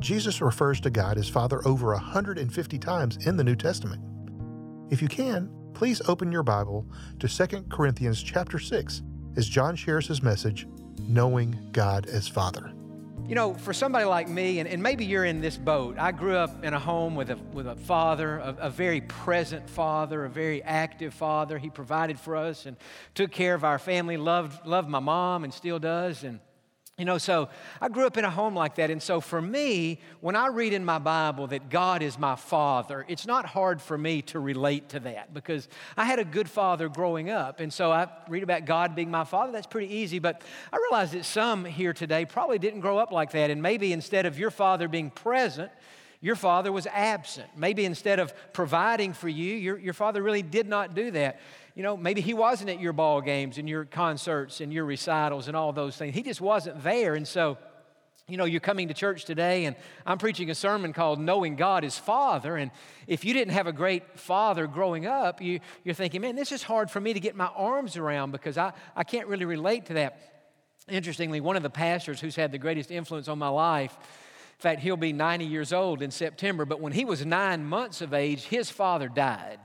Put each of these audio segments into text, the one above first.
Jesus refers to God as Father over 150 times in the New Testament. If you can, please open your Bible to 2 Corinthians chapter 6 as Jon shares his message, Knowing God as Father. You know, for somebody like me, and, and maybe you're in this boat, I grew up in a home with a, with a father, a, a very present father, a very active father. He provided for us and took care of our family, loved, loved my mom and still does. And you know, so I grew up in a home like that. And so for me, when I read in my Bible that God is my father, it's not hard for me to relate to that because I had a good father growing up. And so I read about God being my father. That's pretty easy. But I realize that some here today probably didn't grow up like that. And maybe instead of your father being present, your father was absent. Maybe instead of providing for you, your, your father really did not do that you know, maybe he wasn't at your ball games and your concerts and your recitals and all those things. He just wasn't there. And so, you know, you're coming to church today and I'm preaching a sermon called Knowing God as Father. And if you didn't have a great father growing up, you, you're thinking, man, this is hard for me to get my arms around because I, I can't really relate to that. Interestingly, one of the pastors who's had the greatest influence on my life, in fact, he'll be 90 years old in September, but when he was nine months of age, his father died.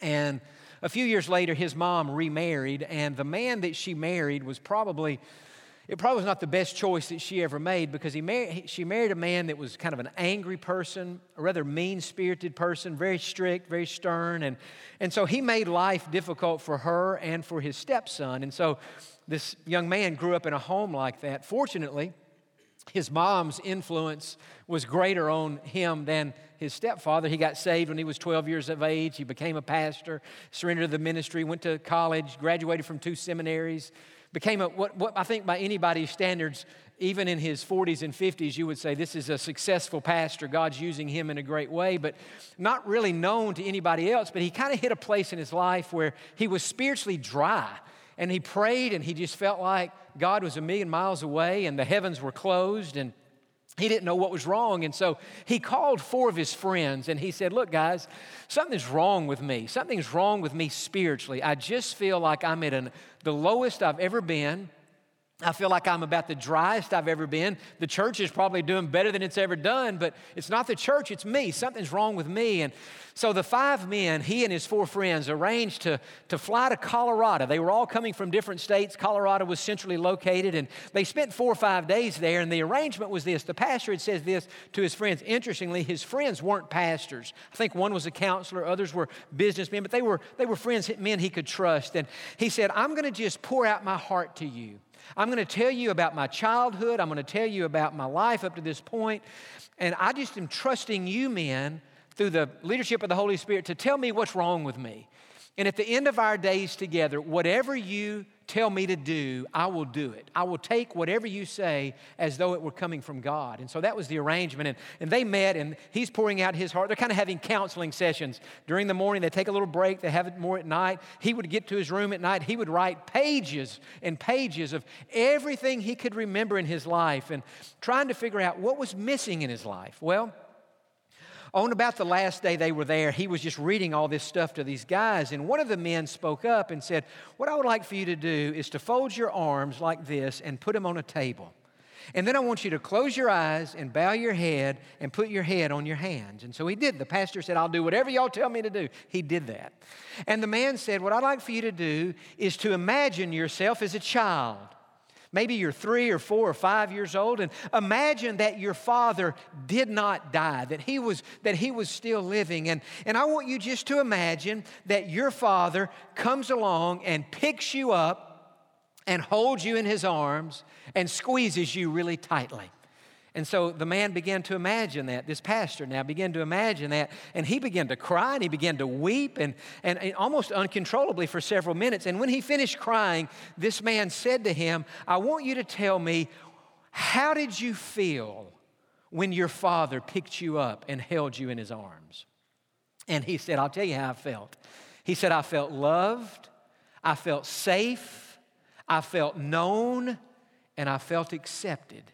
And a few years later, his mom remarried, and the man that she married was probably, it probably was not the best choice that she ever made because he mar- she married a man that was kind of an angry person, a rather mean spirited person, very strict, very stern. And, and so he made life difficult for her and for his stepson. And so this young man grew up in a home like that. Fortunately, his mom's influence was greater on him than his stepfather. He got saved when he was 12 years of age. He became a pastor, surrendered to the ministry, went to college, graduated from two seminaries, became a, what, what I think by anybody's standards, even in his 40s and 50s, you would say this is a successful pastor. God's using him in a great way, but not really known to anybody else. But he kind of hit a place in his life where he was spiritually dry. And he prayed and he just felt like God was a million miles away and the heavens were closed and he didn't know what was wrong. And so he called four of his friends and he said, Look, guys, something's wrong with me. Something's wrong with me spiritually. I just feel like I'm at an, the lowest I've ever been. I feel like I'm about the driest I've ever been. The church is probably doing better than it's ever done, but it's not the church, it's me. Something's wrong with me. And so the five men, he and his four friends, arranged to, to fly to Colorado. They were all coming from different states. Colorado was centrally located, and they spent four or five days there. And the arrangement was this the pastor had said this to his friends. Interestingly, his friends weren't pastors. I think one was a counselor, others were businessmen, but they were, they were friends, men he could trust. And he said, I'm going to just pour out my heart to you. I'm going to tell you about my childhood. I'm going to tell you about my life up to this point. And I just am trusting you, men, through the leadership of the Holy Spirit, to tell me what's wrong with me. And at the end of our days together, whatever you tell me to do, I will do it. I will take whatever you say as though it were coming from God. And so that was the arrangement. And, and they met, and he's pouring out his heart. They're kind of having counseling sessions. During the morning, they take a little break, they have it more at night. He would get to his room at night, he would write pages and pages of everything he could remember in his life and trying to figure out what was missing in his life. Well, on about the last day they were there, he was just reading all this stuff to these guys. And one of the men spoke up and said, What I would like for you to do is to fold your arms like this and put them on a table. And then I want you to close your eyes and bow your head and put your head on your hands. And so he did. The pastor said, I'll do whatever y'all tell me to do. He did that. And the man said, What I'd like for you to do is to imagine yourself as a child. Maybe you're three or four or five years old, and imagine that your father did not die, that he was, that he was still living. And, and I want you just to imagine that your father comes along and picks you up and holds you in his arms and squeezes you really tightly. And so the man began to imagine that. This pastor now began to imagine that. And he began to cry and he began to weep and, and, and, almost uncontrollably for several minutes. And when he finished crying, this man said to him, I want you to tell me, how did you feel when your father picked you up and held you in his arms? And he said, I'll tell you how I felt. He said, I felt loved, I felt safe, I felt known, and I felt accepted.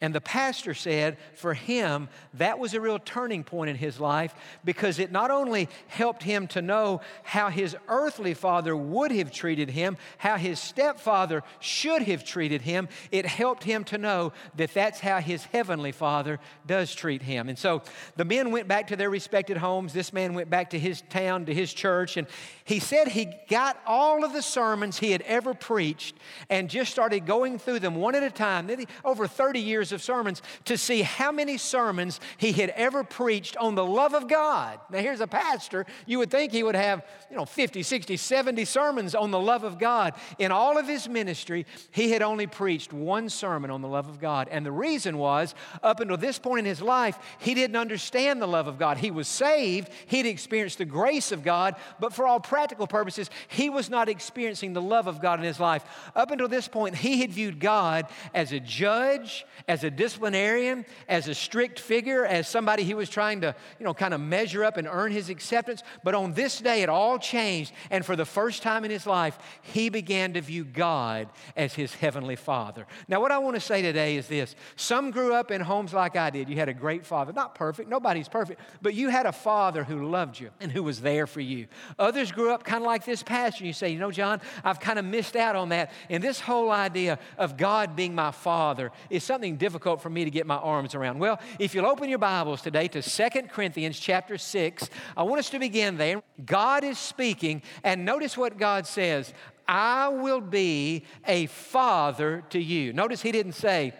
And the pastor said for him, that was a real turning point in his life because it not only helped him to know how his earthly father would have treated him, how his stepfather should have treated him, it helped him to know that that's how his heavenly father does treat him. And so the men went back to their respected homes. This man went back to his town, to his church, and he said he got all of the sermons he had ever preached and just started going through them one at a time. Over 30 years years of sermons to see how many sermons he had ever preached on the love of God. Now, here's a pastor. You would think he would have, you know, 50, 60, 70 sermons on the love of God. In all of his ministry, he had only preached one sermon on the love of God. And the reason was, up until this point in his life, he didn't understand the love of God. He was saved, he'd experienced the grace of God, but for all practical purposes, he was not experiencing the love of God in his life. Up until this point, he had viewed God as a judge, as as a disciplinarian, as a strict figure, as somebody he was trying to, you know, kind of measure up and earn his acceptance. But on this day, it all changed. And for the first time in his life, he began to view God as his heavenly father. Now, what I want to say today is this some grew up in homes like I did. You had a great father, not perfect, nobody's perfect, but you had a father who loved you and who was there for you. Others grew up kind of like this pastor. You say, you know, Jon, I've kind of missed out on that. And this whole idea of God being my father is something different difficult for me to get my arms around. Well, if you'll open your Bibles today to Second Corinthians chapter 6, I want us to begin there. God is speaking, and notice what God says I will be a father to you. Notice he didn't say,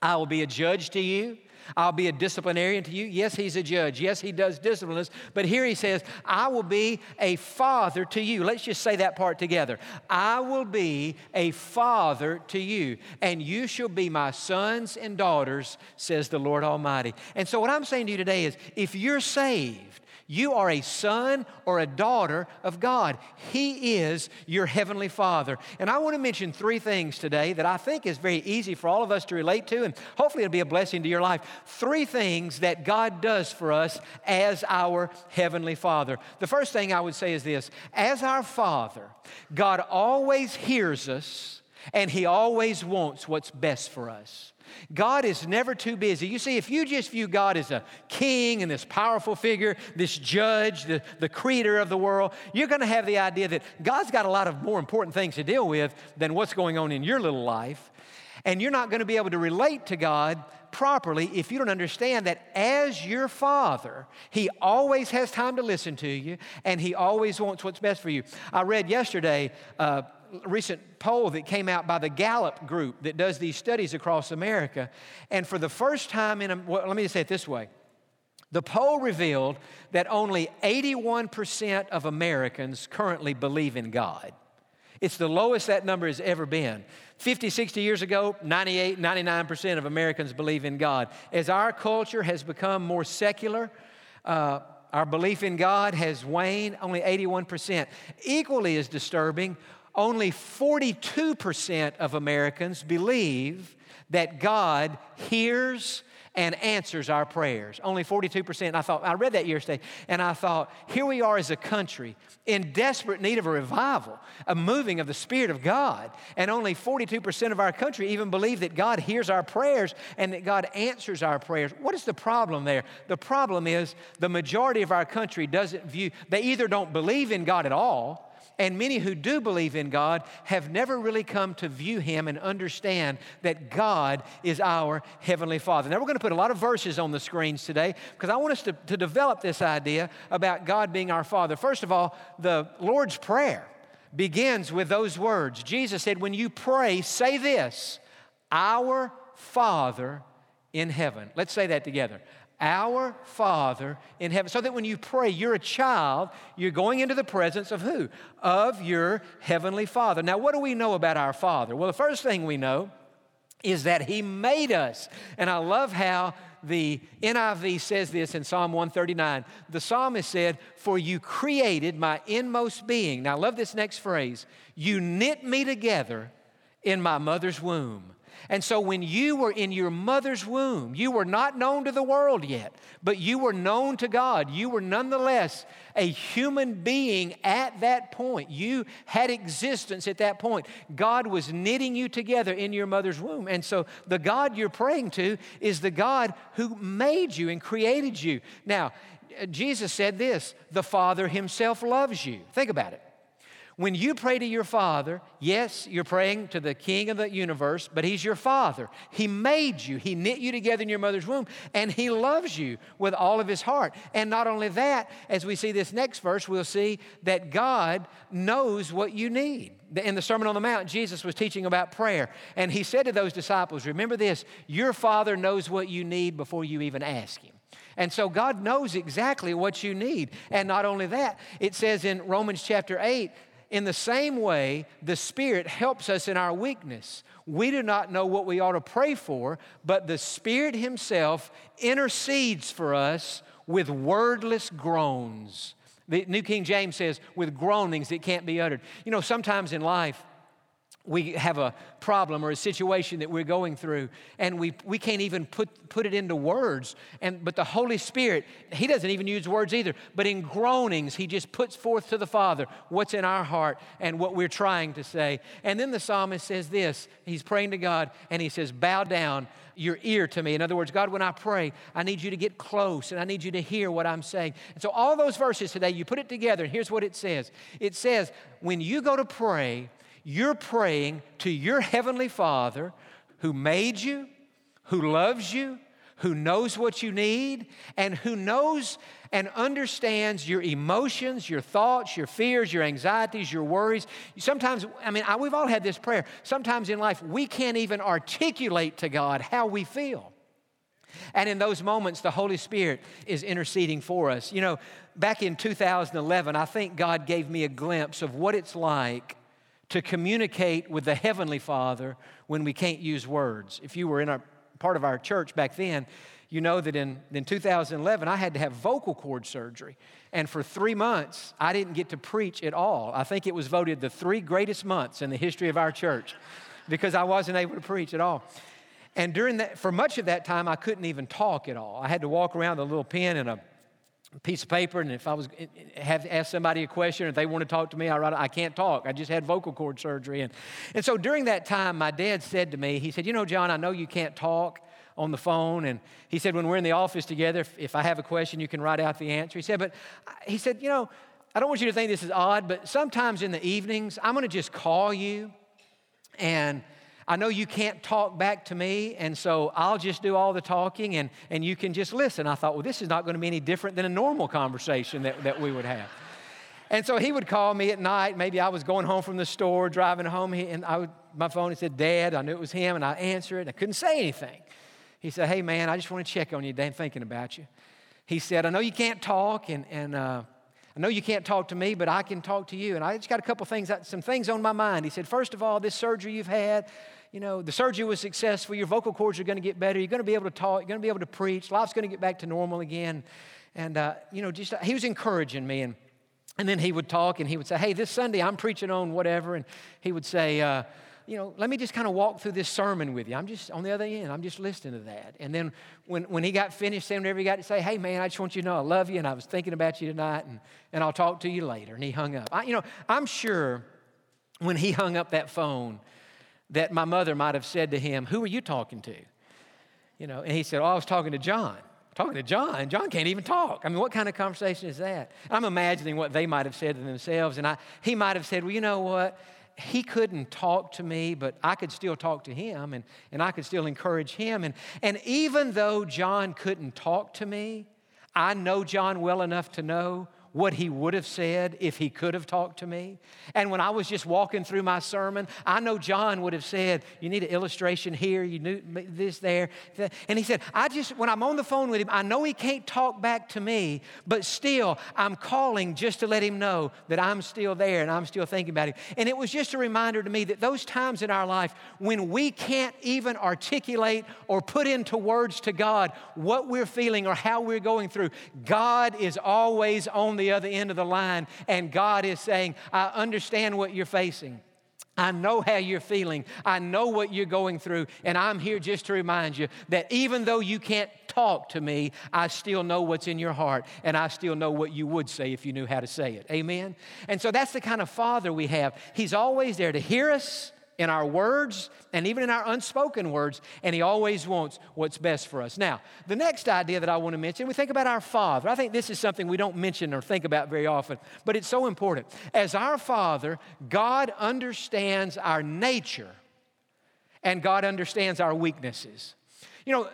I will be a judge to you. I'll be a disciplinarian to you. Yes, he's a judge. Yes, he does discipline us. But here he says, I will be a father to you. Let's just say that part together. I will be a father to you, and you shall be my sons and daughters, says the Lord Almighty. And so, what I'm saying to you today is if you're saved, you are a son or a daughter of God. He is your heavenly Father. And I want to mention three things today that I think is very easy for all of us to relate to, and hopefully it'll be a blessing to your life. Three things that God does for us as our heavenly Father. The first thing I would say is this As our Father, God always hears us and He always wants what's best for us. God is never too busy. You see, if you just view God as a king and this powerful figure, this judge, the, the creator of the world, you're going to have the idea that God's got a lot of more important things to deal with than what's going on in your little life. And you're not going to be able to relate to God properly if you don't understand that as your father, he always has time to listen to you and he always wants what's best for you. I read yesterday, uh, recent poll that came out by the Gallup group that does these studies across America. And for the first time in, a, well, let me just say it this way. The poll revealed that only 81% of Americans currently believe in God. It's the lowest that number has ever been. 50, 60 years ago, 98, 99% of Americans believe in God. As our culture has become more secular, uh, our belief in God has waned, only 81%. Equally as disturbing, only 42% of Americans believe that God hears and answers our prayers. Only 42%. I thought, I read that yesterday, and I thought, here we are as a country in desperate need of a revival, a moving of the Spirit of God. And only 42% of our country even believe that God hears our prayers and that God answers our prayers. What is the problem there? The problem is the majority of our country doesn't view, they either don't believe in God at all and many who do believe in God have never really come to view Him and understand that God is our Heavenly Father. Now, we're going to put a lot of verses on the screens today because I want us to, to develop this idea about God being our Father. First of all, the Lord's Prayer begins with those words. Jesus said, When you pray, say this Our Father in heaven. Let's say that together. Our Father in heaven. So that when you pray, you're a child, you're going into the presence of who? Of your heavenly Father. Now, what do we know about our Father? Well, the first thing we know is that He made us. And I love how the NIV says this in Psalm 139. The psalmist said, For you created my inmost being. Now, I love this next phrase. You knit me together in my mother's womb. And so when you were in your mother's womb, you were not known to the world yet, but you were known to God. You were nonetheless a human being at that point. You had existence at that point. God was knitting you together in your mother's womb. And so the God you're praying to is the God who made you and created you. Now, Jesus said this the Father Himself loves you. Think about it. When you pray to your Father, yes, you're praying to the King of the universe, but He's your Father. He made you, He knit you together in your mother's womb, and He loves you with all of His heart. And not only that, as we see this next verse, we'll see that God knows what you need. In the Sermon on the Mount, Jesus was teaching about prayer, and He said to those disciples, Remember this, your Father knows what you need before you even ask Him. And so God knows exactly what you need. And not only that, it says in Romans chapter 8, in the same way, the Spirit helps us in our weakness. We do not know what we ought to pray for, but the Spirit Himself intercedes for us with wordless groans. The New King James says, with groanings that can't be uttered. You know, sometimes in life, we have a problem or a situation that we're going through and we, we can't even put, put it into words. And but the holy spirit he doesn't even use words either but in groanings he just puts forth to the father what's in our heart and what we're trying to say. And then the psalmist says this he's praying to god and he says bow down your ear to me. In other words god when i pray i need you to get close and i need you to hear what i'm saying. And so all those verses today you put it together and here's what it says. It says when you go to pray you're praying to your Heavenly Father who made you, who loves you, who knows what you need, and who knows and understands your emotions, your thoughts, your fears, your anxieties, your worries. Sometimes, I mean, I, we've all had this prayer. Sometimes in life, we can't even articulate to God how we feel. And in those moments, the Holy Spirit is interceding for us. You know, back in 2011, I think God gave me a glimpse of what it's like to communicate with the Heavenly Father when we can't use words. If you were in a part of our church back then, you know that in, in 2011, I had to have vocal cord surgery. And for three months, I didn't get to preach at all. I think it was voted the three greatest months in the history of our church because I wasn't able to preach at all. And during that, for much of that time, I couldn't even talk at all. I had to walk around with a little pen and a piece of paper, and if I was have asked somebody a question if they want to talk to me, I write. I can't talk. I just had vocal cord surgery, and and so during that time, my dad said to me, he said, "You know, Jon, I know you can't talk." on the phone and he said when we're in the office together if, if i have a question you can write out the answer he said but he said you know i don't want you to think this is odd but sometimes in the evenings i'm going to just call you and I know you can't talk back to me, and so I'll just do all the talking and, and you can just listen. I thought, well, this is not going to be any different than a normal conversation that, that we would have. And so he would call me at night. Maybe I was going home from the store, driving home, and I would, my phone he said, Dad, I knew it was him, and I answered it, and I couldn't say anything. He said, Hey, man, I just want to check on you, Dan, thinking about you. He said, I know you can't talk, and, and uh, I know you can't talk to me, but I can talk to you. And I just got a couple things, some things on my mind. He said, First of all, this surgery you've had, you know, the surgery was successful, your vocal cords are going to get better, you're going to be able to talk, you're going to be able to preach, life's going to get back to normal again. And, uh, you know, just he was encouraging me. And, and then he would talk and he would say, Hey, this Sunday I'm preaching on whatever. And he would say, uh, you know, let me just kind of walk through this sermon with you. I'm just on the other end. I'm just listening to that. And then when, when he got finished saying whatever he got to say, hey, man, I just want you to know I love you and I was thinking about you tonight and, and I'll talk to you later. And he hung up. I, you know, I'm sure when he hung up that phone, that my mother might have said to him, Who are you talking to? You know, and he said, Oh, I was talking to Jon. Talking to Jon. Jon can't even talk. I mean, what kind of conversation is that? I'm imagining what they might have said to themselves. And I, he might have said, Well, you know what? He couldn't talk to me, but I could still talk to him and, and I could still encourage him. And, and even though Jon couldn't talk to me, I know Jon well enough to know what he would have said if he could have talked to me. And when I was just walking through my sermon, I know Jon would have said, You need an illustration here, you need this there. And he said, I just, when I'm on the phone with him, I know he can't talk back to me, but still, I'm calling just to let him know that I'm still there and I'm still thinking about him. And it was just a reminder to me that those times in our life when we can't even articulate or put into words to God what we're feeling or how we're going through, God is always on the the other end of the line, and God is saying, I understand what you're facing. I know how you're feeling. I know what you're going through. And I'm here just to remind you that even though you can't talk to me, I still know what's in your heart. And I still know what you would say if you knew how to say it. Amen? And so that's the kind of father we have. He's always there to hear us in our words and even in our unspoken words, and He always wants what's best for us. Now, the next idea that I want to mention, we think about our Father. I think this is something we don't mention or think about very often, but it's so important. As our Father, God understands our nature and God understands our weaknesses. You know,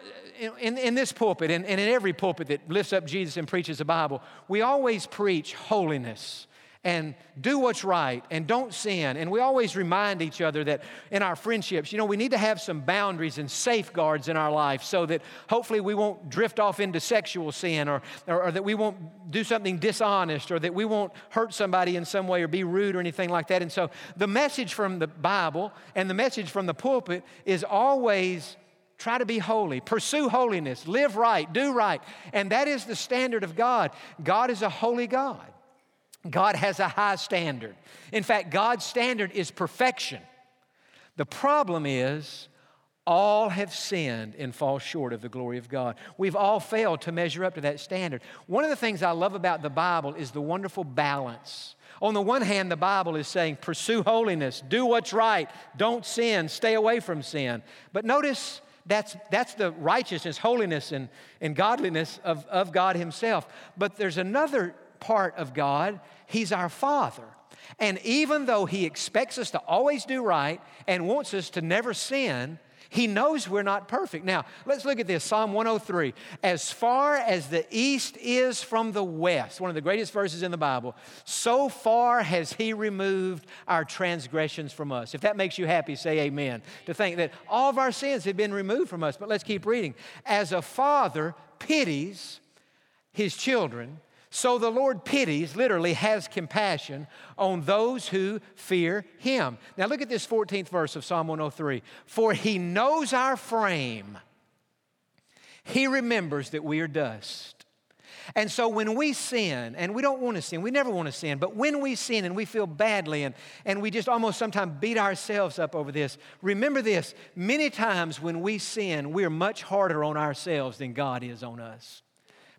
in, in this pulpit and, and in every pulpit that lifts up Jesus and preaches the Bible, we always preach holiness and do what's right and don't sin. And we always remind each other that in our friendships, you know, we need to have some boundaries and safeguards in our life so that hopefully we won't drift off into sexual sin or, or, or, that we won't do something dishonest or that we won't hurt somebody in some way or be rude or anything like that. And so the message from the Bible and the message from the pulpit is always Try to be holy. Pursue holiness. Live right. Do right. And that is the standard of God. God is a holy God. God has a high standard. In fact, God's standard is perfection. The problem is, all have sinned and fall short of the glory of God. We've all failed to measure up to that standard. One of the things I love about the Bible is the wonderful balance. On the one hand, the Bible is saying, pursue holiness, do what's right, don't sin, stay away from sin. But notice that's, that's the righteousness, holiness, and, and godliness of, of God Himself. But there's another part of God. He's our Father. And even though He expects us to always do right and wants us to never sin, He knows we're not perfect. Now, let's look at this Psalm 103. As far as the east is from the west, one of the greatest verses in the Bible, so far has He removed our transgressions from us. If that makes you happy, say amen. To think that all of our sins have been removed from us. But let's keep reading. As a father pities his children, so the Lord pities, literally has compassion on those who fear him. Now look at this 14th verse of Psalm 103. For he knows our frame, he remembers that we are dust. And so when we sin, and we don't want to sin, we never want to sin, but when we sin and we feel badly and, and we just almost sometimes beat ourselves up over this, remember this many times when we sin, we're much harder on ourselves than God is on us.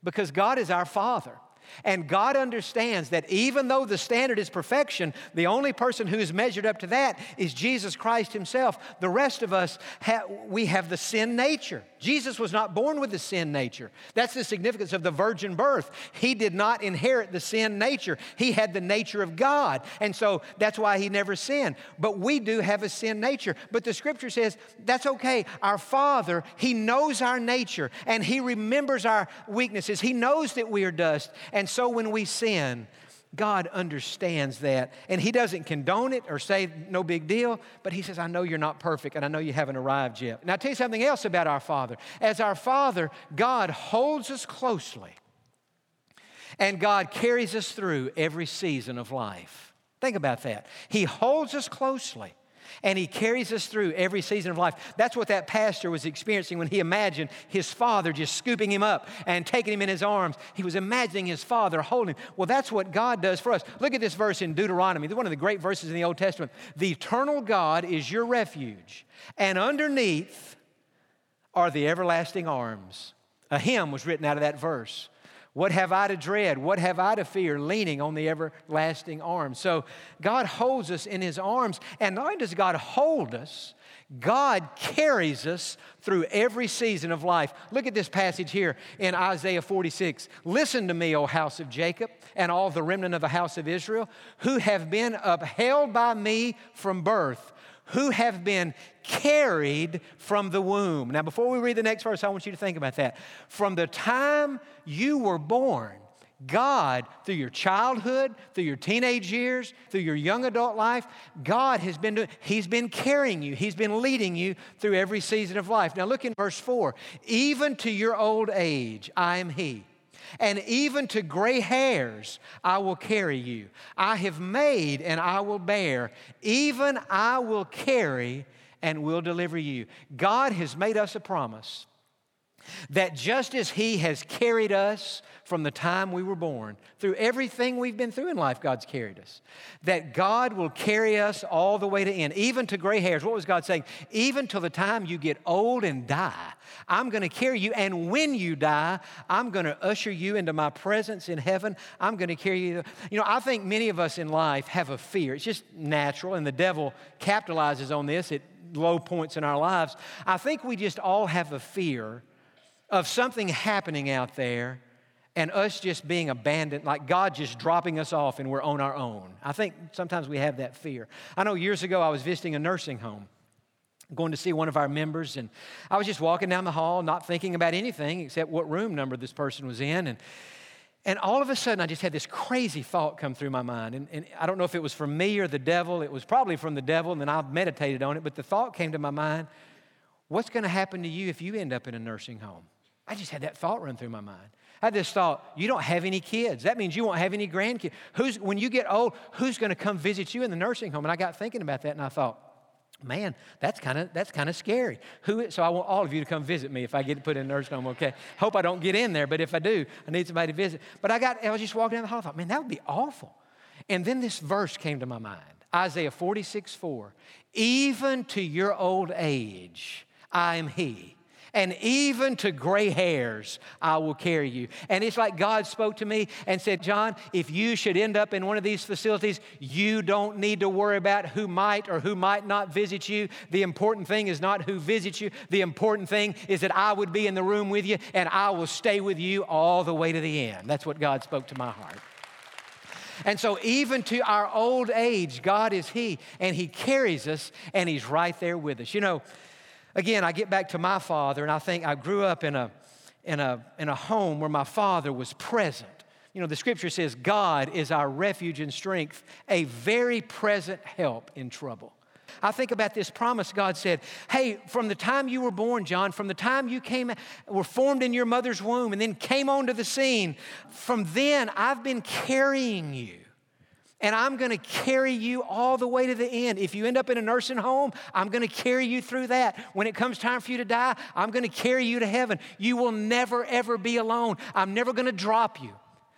Because God is our Father. And God understands that even though the standard is perfection, the only person who is measured up to that is Jesus Christ Himself. The rest of us, ha- we have the sin nature. Jesus was not born with the sin nature. That's the significance of the virgin birth. He did not inherit the sin nature, He had the nature of God. And so that's why He never sinned. But we do have a sin nature. But the scripture says that's okay. Our Father, He knows our nature and He remembers our weaknesses. He knows that we are dust. And and so when we sin, God understands that. And He doesn't condone it or say no big deal, but He says, I know you're not perfect and I know you haven't arrived yet. Now, I'll tell you something else about our Father. As our Father, God holds us closely and God carries us through every season of life. Think about that. He holds us closely and He carries us through every season of life. That's what that pastor was experiencing when he imagined his father just scooping him up and taking him in his arms. He was imagining his father holding him. Well, that's what God does for us. Look at this verse in Deuteronomy, one of the great verses in the Old Testament. The eternal God is your refuge, and underneath are the everlasting arms. A hymn was written out of that verse. What have I to dread? What have I to fear? Leaning on the everlasting arms. So God holds us in His arms. And not only does God hold us, God carries us through every season of life. Look at this passage here in Isaiah 46. Listen to me, O house of Jacob, and all the remnant of the house of Israel, who have been upheld by me from birth who have been carried from the womb. Now, before we read the next verse, I want you to think about that. From the time you were born, God, through your childhood, through your teenage years, through your young adult life, God has been doing, He's been carrying you. He's been leading you through every season of life. Now look in verse 4. Even to your old age, I am He and even to gray hairs I will carry you. I have made and I will bear, even I will carry and will deliver you. God has made us a promise That just as He has carried us from the time we were born, through everything we've been through in life, God's carried us. That God will carry us all the way to end, even to gray hairs. What was God saying? Even till the time you get old and die, I'm going to carry you. And when you die, I'm going to usher you into my presence in heaven. I'm going to carry you. You know, I think many of us in life have a fear. It's just natural, and the devil capitalizes on this at low points in our lives. I think we just all have a fear of something happening out there and us just being abandoned, like God just dropping us off and we're on our own. I think sometimes we have that fear. I know years ago I was visiting a nursing home, going to see one of our members, and I was just walking down the hall, not thinking about anything except what room number this person was in. And, and all of a sudden, I just had this crazy thought come through my mind. And, and I don't know if it was from me or the devil. It was probably from the devil, and then I meditated on it. But the thought came to my mind what's going to happen to you if you end up in a nursing home? I just had that thought run through my mind. I had this thought, you don't have any kids. That means you won't have any grandkids. Who's, when you get old, who's going to come visit you in the nursing home? And I got thinking about that and I thought, man, that's kind of that's kind of scary. Who, so I want all of you to come visit me if I get put in a nursing home, okay? Hope I don't get in there, but if I do, I need somebody to visit. But I got, I was just walking down the hall, I thought, man, that would be awful. And then this verse came to my mind Isaiah 46, 4. Even to your old age, I am He and even to gray hairs I will carry you. And it's like God spoke to me and said, Jon, if you should end up in one of these facilities, you don't need to worry about who might or who might not visit you. The important thing is not who visits you, the important thing is that I would be in the room with you and I will stay with you all the way to the end. That's what God spoke to my heart. And so, even to our old age, God is He, and He carries us, and He's right there with us. You know, Again, I get back to my father, and I think I grew up in a, in a, in a home where my father was present. You know, the scripture says, God is our refuge and strength, a very present help in trouble. I think about this promise God said, Hey, from the time you were born, Jon, from the time you came, were formed in your mother's womb and then came onto the scene, from then I've been carrying you and I'm to carry you all the way to the end. If you end up in a nursing home, I'm to carry you through that. When it comes time for you to die, I'm to carry you to heaven. You will never, ever be alone. I'm never to drop you,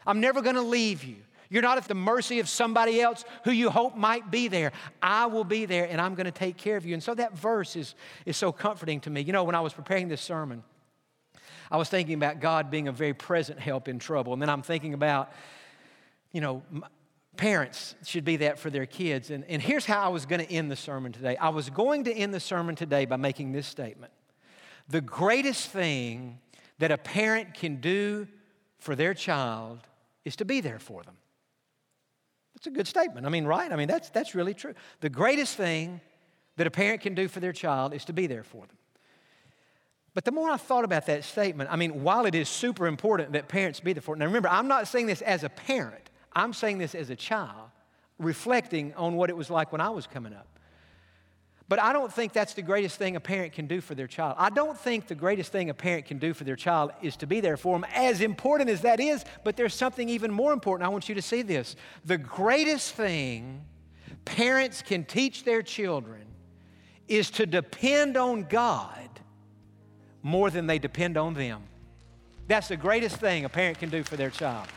I'm never to leave you. You're not at the mercy of somebody else who you hope might be there. I will be there and I'm to take care of you. And so that verse is, is so comforting to me. You know, when I was preparing this sermon, I was thinking about God being a very present help in trouble. And then I'm thinking about, you know, Parents should be that for their kids. And, and here's how I was going to end the sermon today I was going to end the sermon today by making this statement The greatest thing that a parent can do for their child is to be there for them. That's a good statement. I mean, right? I mean, that's, that's really true. The greatest thing that a parent can do for their child is to be there for them. But the more I thought about that statement, I mean, while it is super important that parents be there for them, now remember, I'm not saying this as a parent. I'm saying this as a child, reflecting on what it was like when I was coming up. But I don't think that's the greatest thing a parent can do for their child. I don't think the greatest thing a parent can do for their child is to be there for them, as important as that is, but there's something even more important. I want you to see this. The greatest thing parents can teach their children is to depend on God more than they depend on them. That's the greatest thing a parent can do for their child.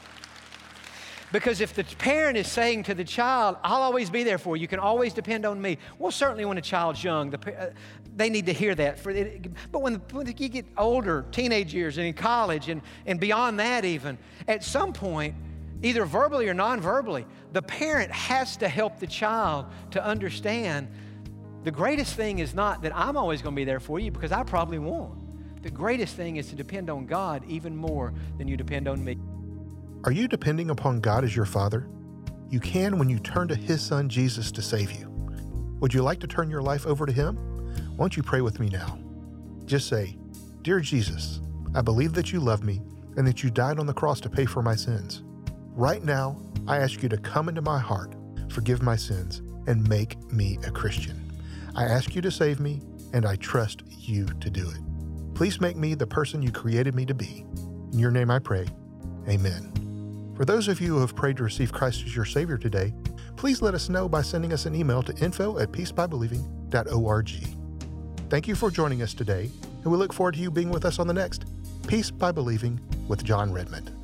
Because if the parent is saying to the child, I'll always be there for you, you can always depend on me. Well, certainly when a child's young, the, uh, they need to hear that. For it, but when, when you get older, teenage years and in college and, and beyond that, even, at some point, either verbally or non verbally, the parent has to help the child to understand the greatest thing is not that I'm always going to be there for you because I probably won't. The greatest thing is to depend on God even more than you depend on me. Are you depending upon God as your Father? You can when you turn to His Son Jesus to save you. Would you like to turn your life over to Him? Won't you pray with me now? Just say, Dear Jesus, I believe that you love me and that you died on the cross to pay for my sins. Right now, I ask you to come into my heart, forgive my sins, and make me a Christian. I ask you to save me, and I trust you to do it. Please make me the person you created me to be. In your name I pray. Amen. For those of you who have prayed to receive Christ as your Savior today, please let us know by sending us an email to info at peacebybelieving.org. Thank you for joining us today, and we look forward to you being with us on the next Peace by Believing with Jon Redmond.